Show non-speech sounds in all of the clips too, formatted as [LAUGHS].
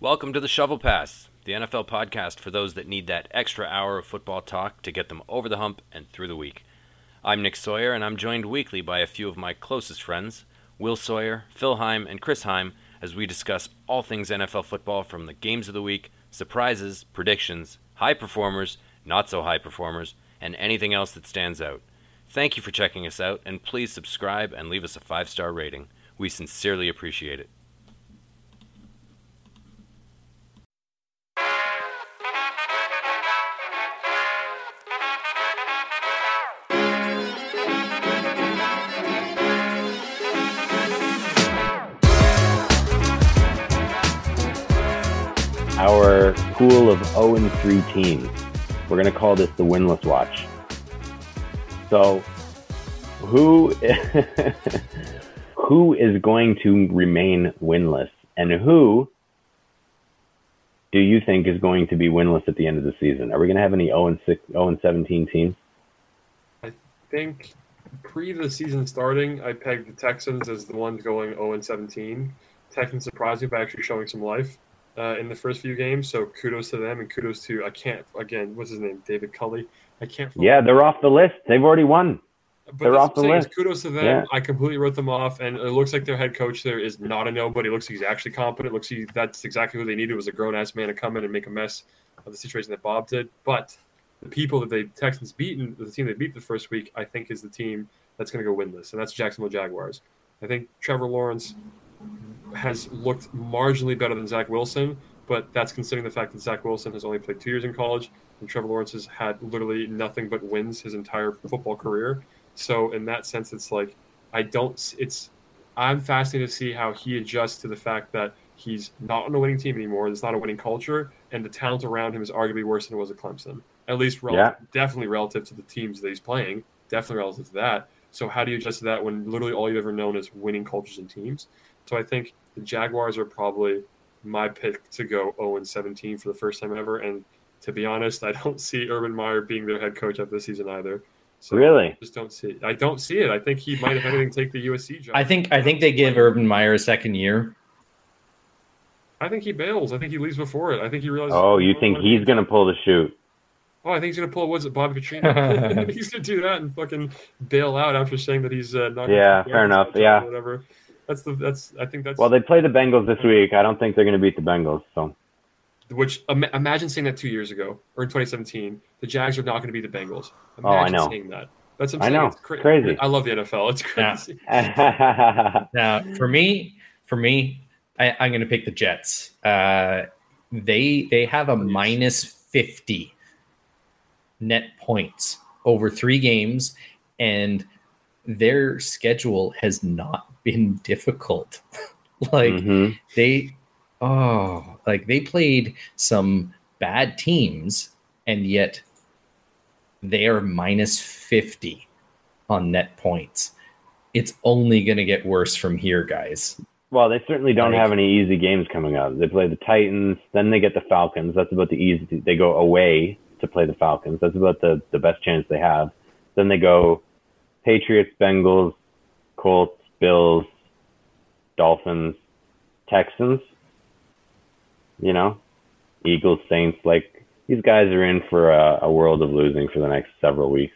Welcome to the Shovel Pass, the NFL podcast for those that need that extra hour of football talk to get them over the hump and through the week. I'm Nick Sawyer, and I'm joined weekly by a few of my closest friends, Will Sawyer, Phil Heim, and Chris Heim, as we discuss all things NFL football from the games of the week, surprises, predictions, high performers, not so high performers, and anything else that stands out. Thank you for checking us out, and please subscribe and leave us a five star rating. We sincerely appreciate it. Our pool of 0 and 3 teams. We're going to call this the winless watch. So, who [LAUGHS] who is going to remain winless, and who do you think is going to be winless at the end of the season? Are we going to have any 0 and 6, 0 and 17 teams? I think pre the season starting, I pegged the Texans as the ones going 0 and 17. Texans surprised me by actually showing some life uh, in the first few games. So kudos to them and kudos to I can't again what's his name David Culley. I can't. Yeah, they're off the list. They've already won. But they're off the list. Kudos to them. Yeah. I completely wrote them off, and it looks like their head coach there is not a nobody. It looks like he's actually competent. It looks like that's exactly who they needed was a grown ass man to come in and make a mess of the situation that Bob did. But the people that they Texans beaten, the team they beat the first week, I think is the team that's going to go winless, and that's Jacksonville Jaguars. I think Trevor Lawrence has looked marginally better than Zach Wilson, but that's considering the fact that Zach Wilson has only played two years in college, and Trevor Lawrence has had literally nothing but wins his entire football career. So in that sense, it's like I don't. It's I'm fascinated to see how he adjusts to the fact that he's not on a winning team anymore. There's not a winning culture, and the talent around him is arguably worse than it was at Clemson. At least, relative, definitely relative to the teams that he's playing. Definitely relative to that. So how do you adjust to that when literally all you've ever known is winning cultures and teams? So I think the Jaguars are probably my pick to go 0 and 17 for the first time ever. And to be honest, I don't see Urban Meyer being their head coach of this season either. So Really? I just don't see it. I don't see it. I think he might, if anything, take the USC job. I think I think they give Urban Meyer a second year. I think he bails. I think he leaves before it. I think he realizes. Oh, you think he's going to pull the chute? Oh, I think he's gonna pull. What's it, Bobby Petrino? [LAUGHS] [LAUGHS] he's gonna do that and fucking bail out after saying that he's uh, not. gonna Yeah, fair enough, yeah. Whatever. That's the. That's. I think that's. Well, they play the Bengals this week. I don't think they're going to beat the Bengals. So Which ima- imagine saying that two years ago or in 2017, the Jags are not going to be the Bengals. Imagine Oh, I know. Saying that. That's what I I'm saying. know. It's cra- Crazy. I love the NFL. It's crazy. [LAUGHS] Now, for me, for me, I, I'm going to pick the Jets. Uh, they they have a Please. minus fifty net points over three games, and their schedule has not been difficult. [LAUGHS] like Mhm. they, oh, like they played some bad teams, and yet they are minus fifty on net points. It's only going to get worse from here, guys. Well, they certainly don't have any easy games coming up. They play the Titans, then they get the Falcons. That's about the easy. They go away to play the Falcons. That's about the the best chance they have. Then they go Patriots, Bengals, Colts, Bills, Dolphins, Texans. You know, Eagles, Saints. Like these guys are in for a, a world of losing for the next several weeks.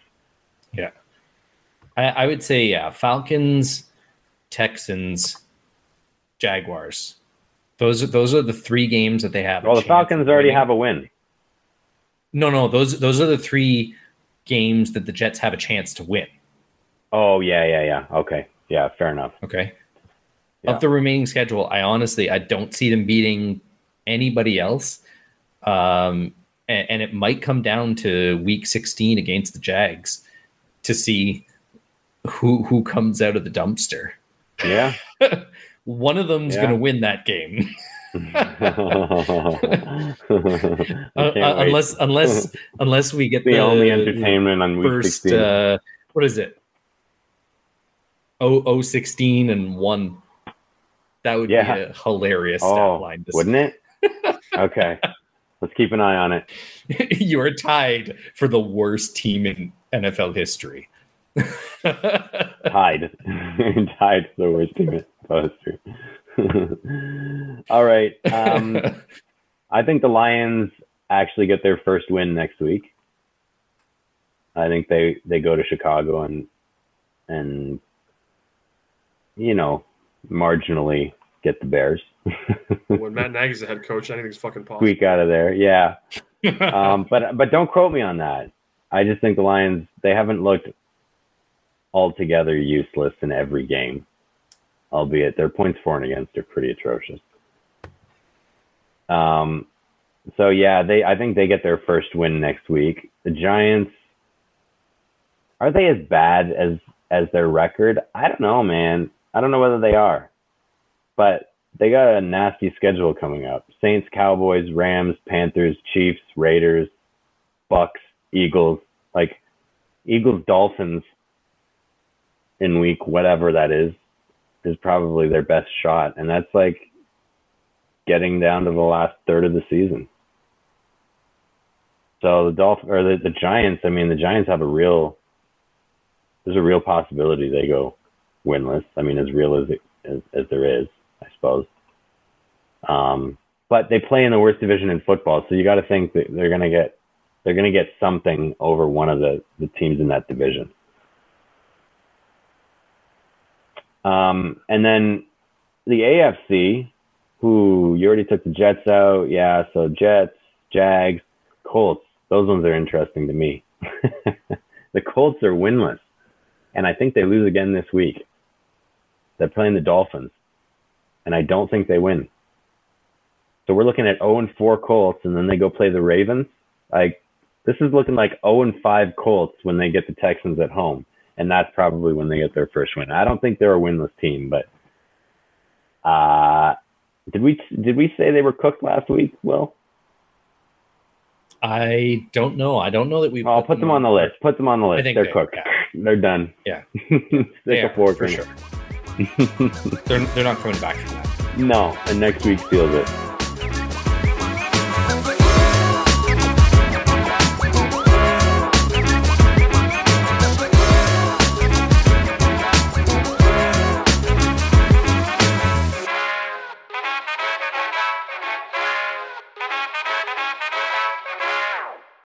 I, I would say, yeah, Falcons, Texans, Jaguars. Those are those are the three games that they have. Well, the Falcons already winning. have a win. No, no, those those are the three games that the Jets have a chance to win. Oh yeah, yeah, yeah. Okay, yeah, fair enough. Okay. Yeah. Of the remaining schedule, I honestly I don't see them beating anybody else. Um, and, and it might come down to week 16 against the Jags to see who who comes out of the dumpster. Yeah. [LAUGHS] One of them's Yeah. going to win that game. [LAUGHS] [LAUGHS] Uh, uh, unless unless unless we get the, only entertainment on week first 16. uh what is it oh, oh 16 and 1 that would Yeah. be a hilarious oh, line wouldn't it? [LAUGHS] Okay, let's keep an eye on it. [LAUGHS] you are tied for the worst team in NFL history [LAUGHS] Tied, tied for the worst team in poster. All right. Um, I think the Lions actually get their first win next week. I think they they go to Chicago and and you know marginally get the Bears. [LAUGHS] when Matt Nagy's the head coach, anything's fucking possible. Squeak out of there, yeah. [LAUGHS] um, but but don't quote me on that. I just think the Lions they haven't looked altogether useless in every game, albeit their points for and against are pretty atrocious. Um, so yeah, they I think they get their first win next week. The Giants are they as bad as as their record? I don't know, man. I don't know whether they are, but they got a nasty schedule coming up: Saints, Cowboys, Rams, Panthers, Chiefs, Raiders, Bucks, Eagles. Like Eagles, Dolphins in week whatever that is is probably their best shot, and that's like getting down to the last third of the season. So the Dolph or the, the Giants, I mean, the Giants have a real there's a real possibility they go winless. I mean, as real as it, as, as there is, I suppose. Um, but they play in the worst division in football, so you got to think that they're gonna get they're gonna get something over one of the the teams in that division. Um, and then the AFC, who you already took the Jets out, yeah. So Jets, Jags, Colts, those ones are interesting to me. [LAUGHS] the Colts are winless and I think they lose again this week. They're playing the Dolphins, and I don't think they win. So we're looking at 0 and 4 Colts, and then they go play the Ravens. Like this is looking like 0 and 5 Colts when they get the Texans at home, and that's probably when they get their first win. I don't think they're a winless team, but uh, did we did we say they were cooked last week? Will I don't know. I don't know that we. I'll put, them, on the list. Put them on the list. They're cooked. Yeah. They're done. Yeah, [LAUGHS] Stick they a fork for sure. [LAUGHS] they're they're not coming back from that. No, and next week seals it.